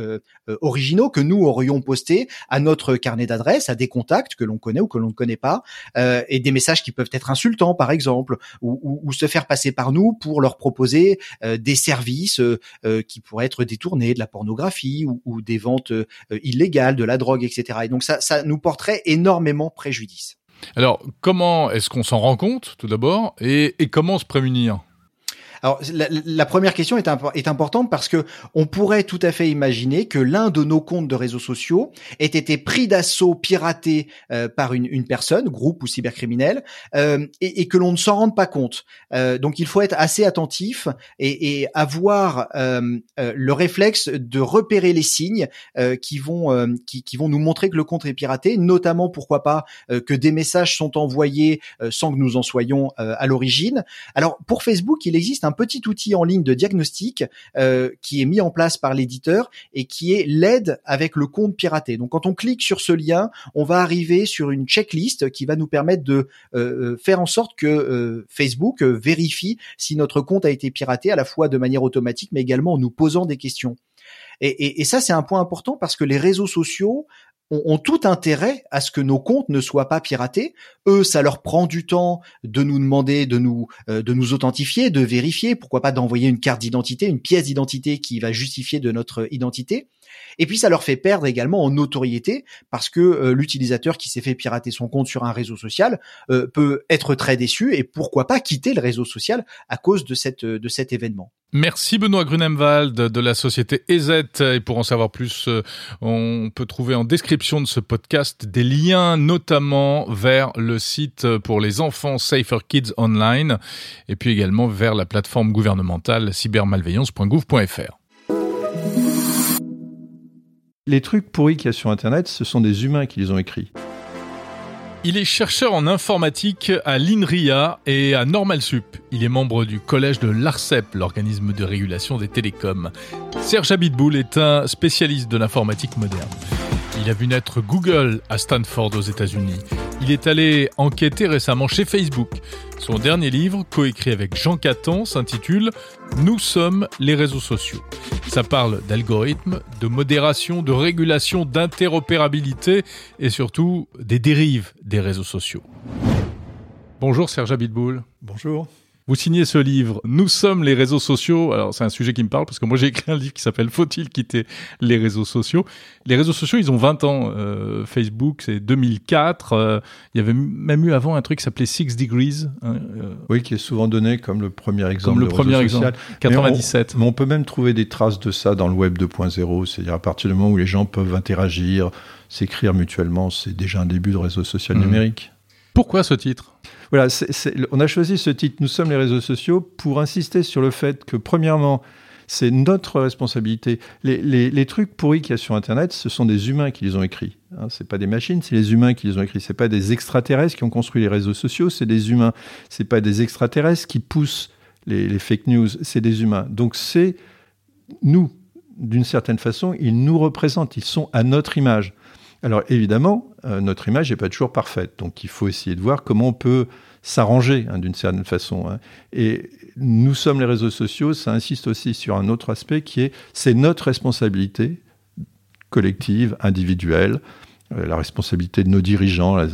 [SPEAKER 3] originaux que nous aurions postés à notre carnet d'adresses, à des contacts que l'on connaît ou que l'on ne connaît pas, et des messages qui peuvent être insultants par exemple, ou, se faire passer par nous pour leur proposer euh, des services euh, euh, qui pourraient être détournés, de la pornographie ou, des ventes illégales, de la drogue, etc. Et donc ça, ça nous porterait énormément préjudice.
[SPEAKER 1] Alors, comment est-ce qu'on s'en rend compte, tout d'abord, et comment se prémunir?
[SPEAKER 3] Alors la, première question est, est, importante parce que on pourrait tout à fait imaginer que l'un de nos comptes de réseaux sociaux ait été pris d'assaut, piraté euh, par une, une, personne, groupe ou cybercriminel, euh, et, et, que l'on ne s'en rende pas compte. Euh, donc il faut être assez attentif et, et avoir euh, euh, le réflexe de repérer les signes qui vont qui, qui, vont nous montrer que le compte est piraté, notamment pourquoi pas que des messages sont envoyés sans que nous en soyons à l'origine. Alors pour Facebook, il existe un petit outil en ligne de diagnostic euh, qui est mis en place par l'éditeur et qui est l'aide avec le compte piraté. Donc quand on clique sur ce lien, on va arriver sur une checklist qui va nous permettre de euh, faire en sorte que Facebook vérifie si notre compte a été piraté à la fois de manière automatique mais également en nous posant des questions. Et, ça, c'est un point important parce que les réseaux sociaux ont, tout intérêt à ce que nos comptes ne soient pas piratés. Eux, ça leur prend du temps de nous demander de nous euh, de nous authentifier, de vérifier, pourquoi pas d'envoyer une carte d'identité, une pièce d'identité qui va justifier de notre identité. Et puis ça leur fait perdre également en notoriété parce que euh, l'utilisateur qui s'est fait pirater son compte sur un réseau social euh, peut être très déçu et pourquoi pas quitter le réseau social à cause de cette de cet événement.
[SPEAKER 1] Merci Benoît Grunemwald de la société EZ. Et pour en savoir plus, euh, on peut trouver en description de ce podcast des liens notamment vers le site pour les enfants Safer Kids Online et puis également vers la plateforme gouvernementale cybermalveillance.gouv.fr.
[SPEAKER 4] Les trucs pourris qu'il y a sur Internet, ce sont des humains qui les ont écrits.
[SPEAKER 1] Il est chercheur en informatique à l'INRIA et à Normalsup. Il est membre du collège de l'ARCEP, l'organisme de régulation des télécoms. Serge Abitboul est un spécialiste de l'informatique moderne. Il a vu naître Google à Stanford aux États-Unis. Il est allé enquêter récemment chez Facebook. Son dernier livre, coécrit avec Jean Catan, s'intitule Nous sommes les réseaux sociaux. Ça parle d'algorithmes, de modération, de régulation, d'interopérabilité et surtout des dérives des réseaux sociaux. Bonjour Serge Abitboul.
[SPEAKER 4] Bonjour.
[SPEAKER 1] Vous signez ce livre, Nous sommes les réseaux sociaux. Alors c'est un sujet qui me parle parce que moi j'ai écrit un livre qui s'appelle Faut-il quitter les réseaux sociaux? Les réseaux sociaux, ils ont 20 ans. Euh, Facebook, c'est 2004. Euh, il y avait même eu avant un truc qui s'appelait Six Degrees.
[SPEAKER 4] Hein, euh. oui, qui est souvent donné comme le premier exemple.
[SPEAKER 1] Comme le premier exemple. 97.
[SPEAKER 4] Mais on, peut même trouver des traces de ça dans le web 2.0. C'est-à-dire à partir du moment où les gens peuvent interagir, s'écrire mutuellement, c'est déjà un début de réseau social mmh. numérique.
[SPEAKER 1] Pourquoi ce titre?
[SPEAKER 4] Voilà, on a choisi ce titre, Nous sommes les réseaux sociaux, pour insister sur le fait que, premièrement, c'est notre responsabilité. Les, trucs pourris qu'il y a sur Internet, ce sont des humains qui les ont écrits. Hein, c'est pas des machines, c'est les humains qui les ont écrits. C'est pas des extraterrestres qui ont construit les réseaux sociaux, c'est des humains. C'est pas des extraterrestres qui poussent les, les fake news, c'est des humains. Donc c'est nous, d'une certaine façon, ils nous représentent, ils sont à notre image. Alors évidemment, euh, notre image n'est pas toujours parfaite, donc il faut essayer de voir comment on peut s'arranger hein, d'une certaine façon. Hein. Et nous sommes les réseaux sociaux, ça insiste aussi sur un autre aspect qui est c'est notre responsabilité collective, individuelle, euh, la responsabilité de nos dirigeants,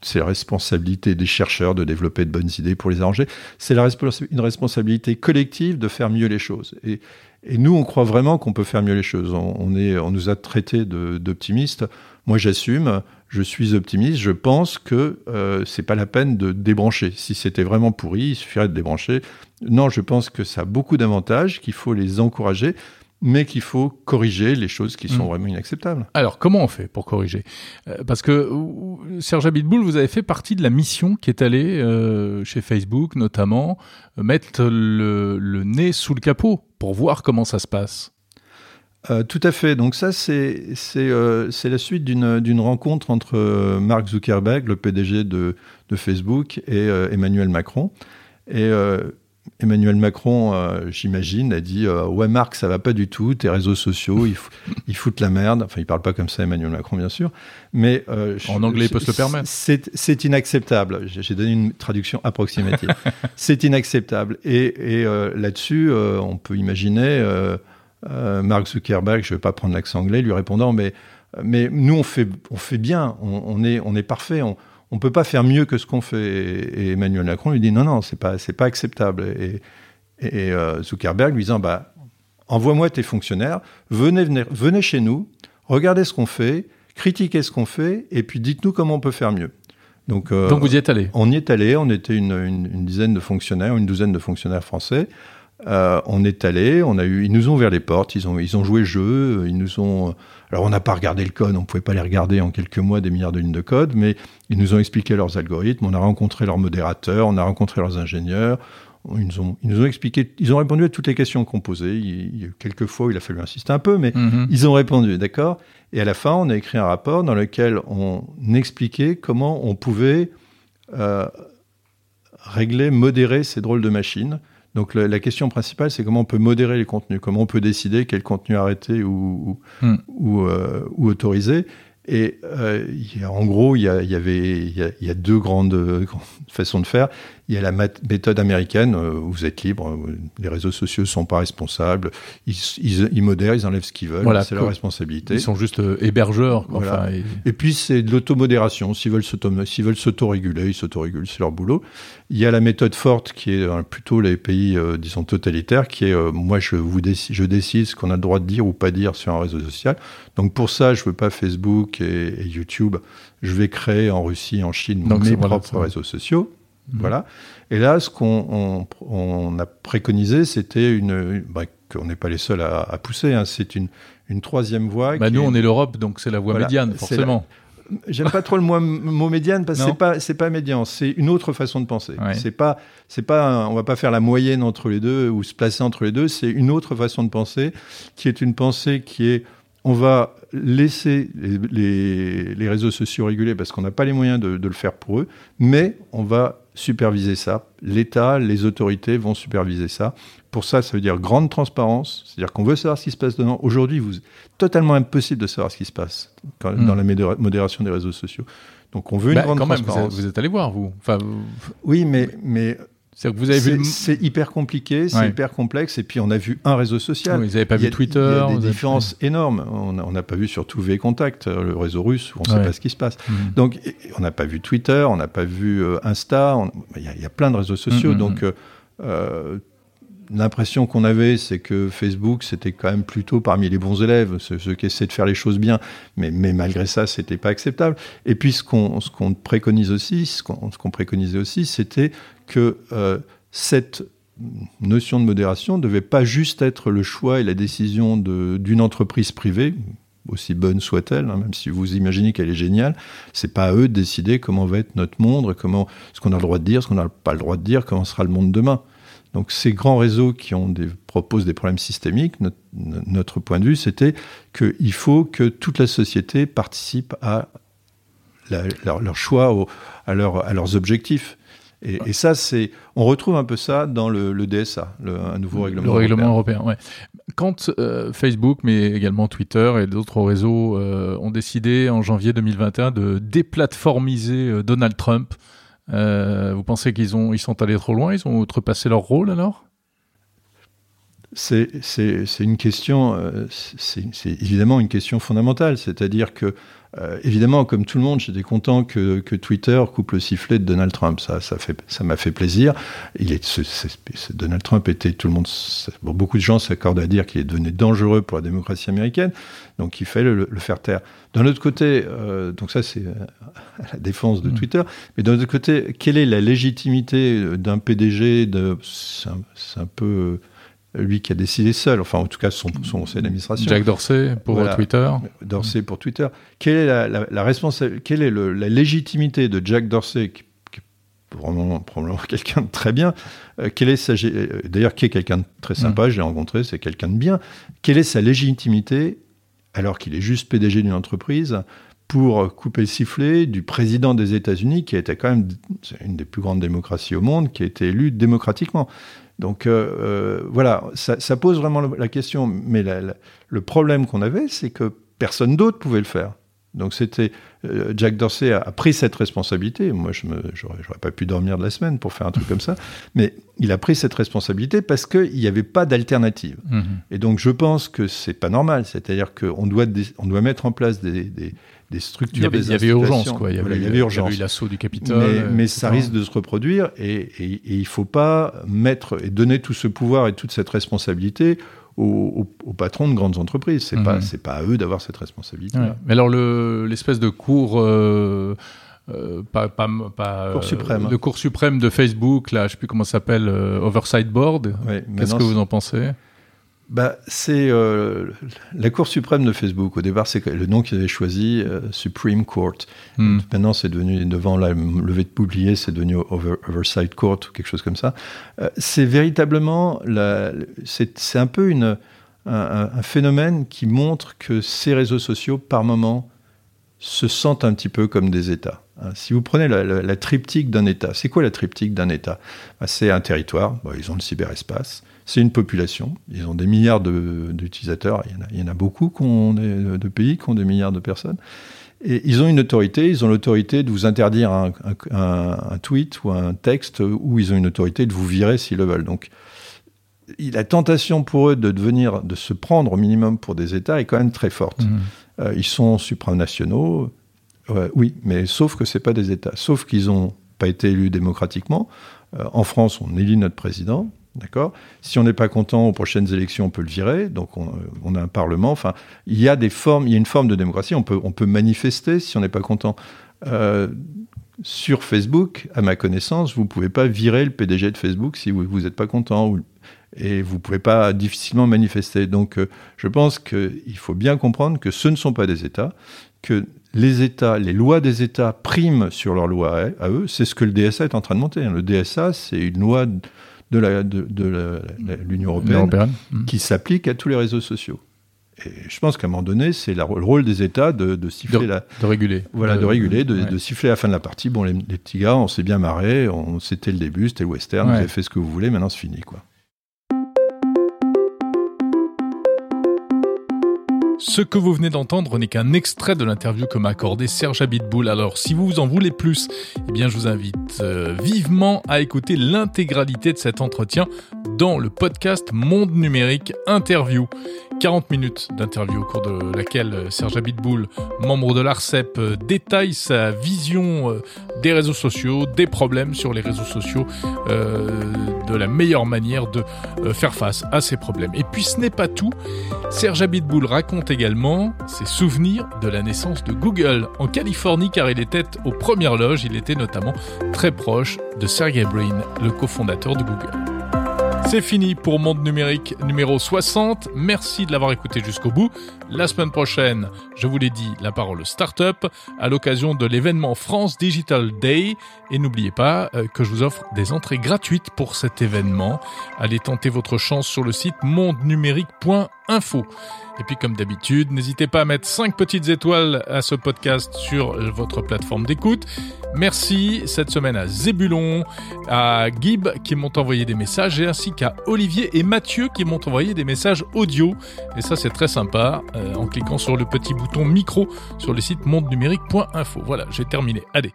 [SPEAKER 4] c'est la responsabilité des chercheurs de développer de bonnes idées pour les arranger. C'est une responsabilité collective de faire mieux les choses. Et, nous, on croit vraiment qu'on peut faire mieux les choses. On, nous a traités d'optimistes. Moi, j'assume, je suis optimiste, je pense que euh, c'est pas la peine de débrancher. Si c'était vraiment pourri, il suffirait de débrancher. Non, je pense que ça a beaucoup d'avantages, qu'il faut les encourager, mais qu'il faut corriger les choses qui sont hmm. vraiment inacceptables.
[SPEAKER 1] Alors, comment on fait pour corriger? Euh, Parce que Serge Abitboul, vous avez fait partie de la mission qui est allée euh, chez Facebook, notamment, mettre le nez sous le capot pour voir comment ça se passe.
[SPEAKER 4] Euh, tout à fait. Donc ça, c'est euh, la suite d'une rencontre entre euh, Mark Zuckerberg, le PDG de, de Facebook, et Emmanuel Macron. Et Emmanuel Macron, j'imagine, a dit Ouais, Marc, ça va pas du tout, tes réseaux sociaux, ils, ils, foutent la merde. Enfin, il parle pas comme ça, Emmanuel Macron, bien sûr. Mais
[SPEAKER 1] en anglais, il peut se le permettre.
[SPEAKER 4] C'est inacceptable. J'ai donné une traduction approximative. c'est inacceptable. Et, et là-dessus, on peut imaginer euh, Mark Zuckerberg, je ne vais pas prendre l'accent anglais, lui répondant, mais, mais nous, on fait, on fait bien, on, est, on est parfait, on ne peut pas faire mieux que ce qu'on fait. Et, Emmanuel Macron lui dit, non, non, ce n'est pas, pas acceptable. Et, et euh, Zuckerberg lui disant, bah, envoie-moi tes fonctionnaires, venez, venez, venez chez nous, regardez ce qu'on fait, critiquez ce qu'on fait, et puis dites-nous comment on peut faire mieux.
[SPEAKER 1] Donc, euh, Donc vous y êtes allé?
[SPEAKER 4] On y est allé, on était une, une, dizaine de fonctionnaires, une douzaine de fonctionnaires français. Euh, on est allé, on a eu, ils nous ont ouvert les portes, ils ont, ils ont joué le jeu, ils nous ont. Alors on n'a pas regardé le code, on pouvait pas les regarder en quelques mois des milliards de lignes de code, mais ils nous ont expliqué leurs algorithmes, on a rencontré leurs modérateurs, on a rencontré leurs ingénieurs, ils nous ont, ils nous ont expliqué, ils ont répondu à toutes les questions qu'on posait. Il, y a quelques fois où il a fallu insister un peu, mais mhm. ils ont répondu, d'accord? Et à la fin, on a écrit un rapport dans lequel on expliquait comment on pouvait euh, régler, modérer ces drôles de machines Donc la, question principale, c'est comment on peut modérer les contenus, comment on peut décider quel contenu arrêter ou, ou, hmm. euh, ou autoriser. Et euh, en gros, il y, a, y avait il y a, deux grandes, grandes, façons de faire. Il y a la méthode américaine, euh, vous êtes libre, euh, les réseaux sociaux ne sont pas responsables, ils, ils, modèrent, ils enlèvent ce qu'ils veulent, c'est leur responsabilité.
[SPEAKER 1] Ils sont juste euh, hébergeurs.
[SPEAKER 4] et... puis c'est de l'automodération, s'ils veulent s'autoréguler, ils s'autorégulent, c'est leur boulot. Il y a la méthode forte qui est plutôt les pays, disons, totalitaires, qui est moi je, vous décide, je décide ce qu'on a le droit de dire ou pas dire sur un réseau social. Donc pour ça, je ne veux pas Facebook et, YouTube, je vais créer en Russie, en Chine, mes propres réseaux sociaux. Mhm. Voilà. Et là, ce qu'on on, a préconisé, c'était une, bah, qu'on n'est pas les seuls à, pousser. Hein, c'est une, une troisième voie.
[SPEAKER 1] Bah nous, on est l'Europe, donc c'est la voie médiane, forcément.
[SPEAKER 4] J'aime pas trop le mot, médiane parce que c'est pas c'est pas médian, c'est une autre façon de penser. C'est pas c'est pas on va pas faire la moyenne entre les deux ou se placer entre les deux. C'est une autre façon de penser qui est une pensée qui est on va laisser les, les, réseaux sociaux réguler parce qu'on n'a pas les moyens de, de, le faire pour eux, mais on va superviser ça. L'État, les autorités vont superviser ça. Pour ça, ça veut dire grande transparence, c'est-à-dire qu'on veut savoir ce qui se passe dedans. Aujourd'hui, vous totalement impossible de savoir ce qui se passe dans hmm. la modération des réseaux sociaux. Donc on veut une bah, grande transparence.
[SPEAKER 1] vous, êtes, allé voir, vous. Enfin,
[SPEAKER 4] Oui, mais, mais
[SPEAKER 1] c'est vous avez vu.
[SPEAKER 4] C'est hyper compliqué, c'est hyper complexe. Et puis on a vu un réseau social.
[SPEAKER 1] vous n'avez pas vu Twitter.
[SPEAKER 4] Il y a des différences énormes. On n'a pas vu surtout V-Contact, euh, le réseau russe, où on ne sait pas ce qui se passe. Mhm. Donc on n'a pas vu Twitter, on n'a pas vu euh, Insta. Il y, a plein de réseaux sociaux. Mhm, donc mhm. euh, l'impression qu'on avait, c'est que Facebook, c'était quand même plutôt parmi les bons élèves, ceux, qui essaient de faire les choses bien, mais, malgré ça, c'était pas acceptable. Et puis, ce qu'on préconise aussi, ce qu'on préconisait aussi, c'était que euh, cette notion de modération ne devait pas juste être le choix et la décision d'une entreprise privée, aussi bonne soit-elle, hein, même si vous imaginez qu'elle est géniale, c'est pas à eux de décider comment va être notre monde, comment ce qu'on a le droit de dire, ce qu'on n'a pas le droit de dire, comment sera le monde demain. Donc ces grands réseaux qui ont des, proposent des problèmes systémiques, notre, point de vue, c'était qu'il faut que toute la société participe à leur, choix, à, à leurs objectifs. Et, ça, c'est, on retrouve un peu ça dans le, DSA, le, un nouveau règlement
[SPEAKER 1] le règlement européen. ouais. Quand euh, Facebook, mais également Twitter et d'autres réseaux euh, ont décidé en janvier 2021 de déplatformiser euh, Donald Trump, vous pensez qu'ils ont, ils sont allés trop loin, ils ont outrepassé leur rôle alors?
[SPEAKER 4] C'est une question, c'est évidemment une question fondamentale, c'est-à-dire que euh, évidemment, comme tout le monde, j'étais content que, que, Twitter coupe le sifflet de Donald Trump. Ça, ça fait, ça m'a fait plaisir. Il est, Donald Trump était tout le monde. beaucoup de gens s'accordent à dire qu'il est devenu dangereux pour la démocratie américaine, donc il fallait le, faire taire. D'un autre côté, euh, donc ça c'est à la défense de mm. Twitter, mais d'un autre côté, quelle est la légitimité d'un PDG de, c'est un, peu lui qui a décidé seul, enfin en tout cas son, son conseil d'administration.
[SPEAKER 1] Jack Dorsey pour Twitter.
[SPEAKER 4] Dorsey pour Twitter. Quelle est la, la, responsabilité, quelle est la légitimité de Jack Dorsey, qui, est probablement, probablement quelqu'un de très bien, euh, quelle est sa, euh, d'ailleurs qui est quelqu'un de très sympa, mm. je l'ai rencontré, c'est quelqu'un de bien. Quelle est sa légitimité, alors qu'il est juste PDG d'une entreprise, pour couper le sifflet du président des États-Unis, qui était quand même une des plus grandes démocraties au monde, qui a été élu démocratiquement? Donc euh, euh, voilà, ça, pose vraiment la question. Mais le problème qu'on avait, c'est que personne d'autre pouvait le faire. Donc c'était euh, Jack Dorsey a, pris cette responsabilité. Moi, je n'aurais pas pu dormir de la semaine pour faire un truc comme ça, mais il a pris cette responsabilité parce qu'il n'y avait pas d'alternative. Mm-hmm. Et donc je pense que c'est pas normal. C'est-à-dire qu'on doit on doit mettre en place des, des structures. Il y
[SPEAKER 1] avait, il y avait urgence, quoi. Il y avait, il y avait urgence. l'assaut du Capitole.
[SPEAKER 4] Mais, ça risque de se reproduire et, il ne faut pas mettre et donner tout ce pouvoir et toute cette responsabilité aux, patrons de grandes entreprises. C'est pas, mhm. c'est pas à eux d'avoir cette responsabilité.
[SPEAKER 1] Mais alors l'espèce de cours. Euh, euh, pas, pas, pas
[SPEAKER 4] cours suprême.
[SPEAKER 1] le cours suprême de Facebook, là, je sais plus comment ça s'appelle, euh, Oversight Board. Qu'est-ce que vous en pensez?
[SPEAKER 4] Bah, c'est euh, la Cour suprême de Facebook. Au départ, c'est le nom qu'ils avaient choisi, euh, Supreme Court. Hmm. Maintenant, c'est devenu, devant la levée de bouclier, c'est devenu Oversight Court ou quelque chose comme ça. Euh, c'est véritablement, c'est un peu une, un, un, phénomène qui montre que ces réseaux sociaux, par moment, se sentent un petit peu comme des États. Hein, si vous prenez la, triptyque d'un État, c'est quoi la triptyque d'un État? Bah, C'est un territoire, ils ont le cyberespace, c'est une population, ils ont des milliards d'utilisateurs, il, y en a beaucoup de pays qui ont des milliards de personnes. Et ils ont une autorité, ils ont l'autorité de vous interdire un, tweet ou un texte, ou ils ont une autorité de vous virer s'ils le veulent. Donc, la tentation pour eux de devenir, de se prendre au minimum pour des États est quand même très forte. Mmh. Euh, ils sont supranationaux, oui, mais sauf que c'est pas des États, sauf qu'ils n'ont pas été élus démocratiquement. Euh, en France, on élit notre président, D'accord? Si on n'est pas content aux prochaines élections, on peut le virer. Donc on, euh, a un parlement. Enfin, il y a des formes, il y a une forme de démocratie. On peut, on peut manifester si on n'est pas content. Euh, sur Facebook, à ma connaissance, vous ne pouvez pas virer le PDG de Facebook si vous n'êtes pas content. et vous ne pouvez pas difficilement manifester. Donc euh, je pense qu'il faut bien comprendre que ce ne sont pas des États, que les États, les lois des États priment sur leurs lois à, eux. C'est ce que le DSA est en train de monter. Le DSA, c'est une loi l'Union de, l'Union européenne, qui s'applique à tous les réseaux sociaux. Et je pense qu'à un moment donné, c'est le rôle des États de, siffler la.
[SPEAKER 1] De réguler.
[SPEAKER 4] Voilà, de, réguler, de, siffler la fin de la partie. Bon, les, petits gars, on s'est bien marré, c'était le début, c'était le western, vous avez fait ce que vous voulez, maintenant c'est fini, quoi.
[SPEAKER 1] Ce que vous venez d'entendre n'est qu'un extrait de l'interview que m'a accordé Serge Abitboul. Alors, si vous en voulez plus, eh bien, je vous invite euh, vivement à écouter l'intégralité de cet entretien dans le podcast Monde Numérique Interview. 40 minutes d'interview au cours de laquelle euh, Serge Abitboul, membre de l'ARCEP, euh, détaille sa vision des réseaux sociaux, des problèmes sur les réseaux sociaux, de la meilleure manière de faire face à ces problèmes. Et puis ce n'est pas tout. Serge Abitboul raconte également ses souvenirs de la naissance de Google en Californie car il était aux premières loges, il était notamment très proche de Sergey Brin, le cofondateur de Google. C'est fini pour Monde Numérique numéro 60. Merci de l'avoir écouté jusqu'au bout. La semaine prochaine, je vous l'ai dit, la parole start-up à l'occasion de l'événement France Digital Day. Et n'oubliez pas euh, que je vous offre des entrées gratuites pour cet événement. Allez tenter votre chance sur le site mondenumérique.info. Et puis comme d'habitude, n'hésitez pas à mettre 5 petites étoiles à ce podcast sur votre plateforme d'écoute. Merci cette semaine à Zébulon, à Gib qui m'ont envoyé des messages et ainsi qu'à Olivier et Mathieu qui m'ont envoyé des messages audio. Et ça c'est très sympa euh, en cliquant sur le petit bouton micro sur le site mondenumérique.info. Voilà, j'ai terminé. Allez,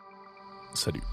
[SPEAKER 1] salut.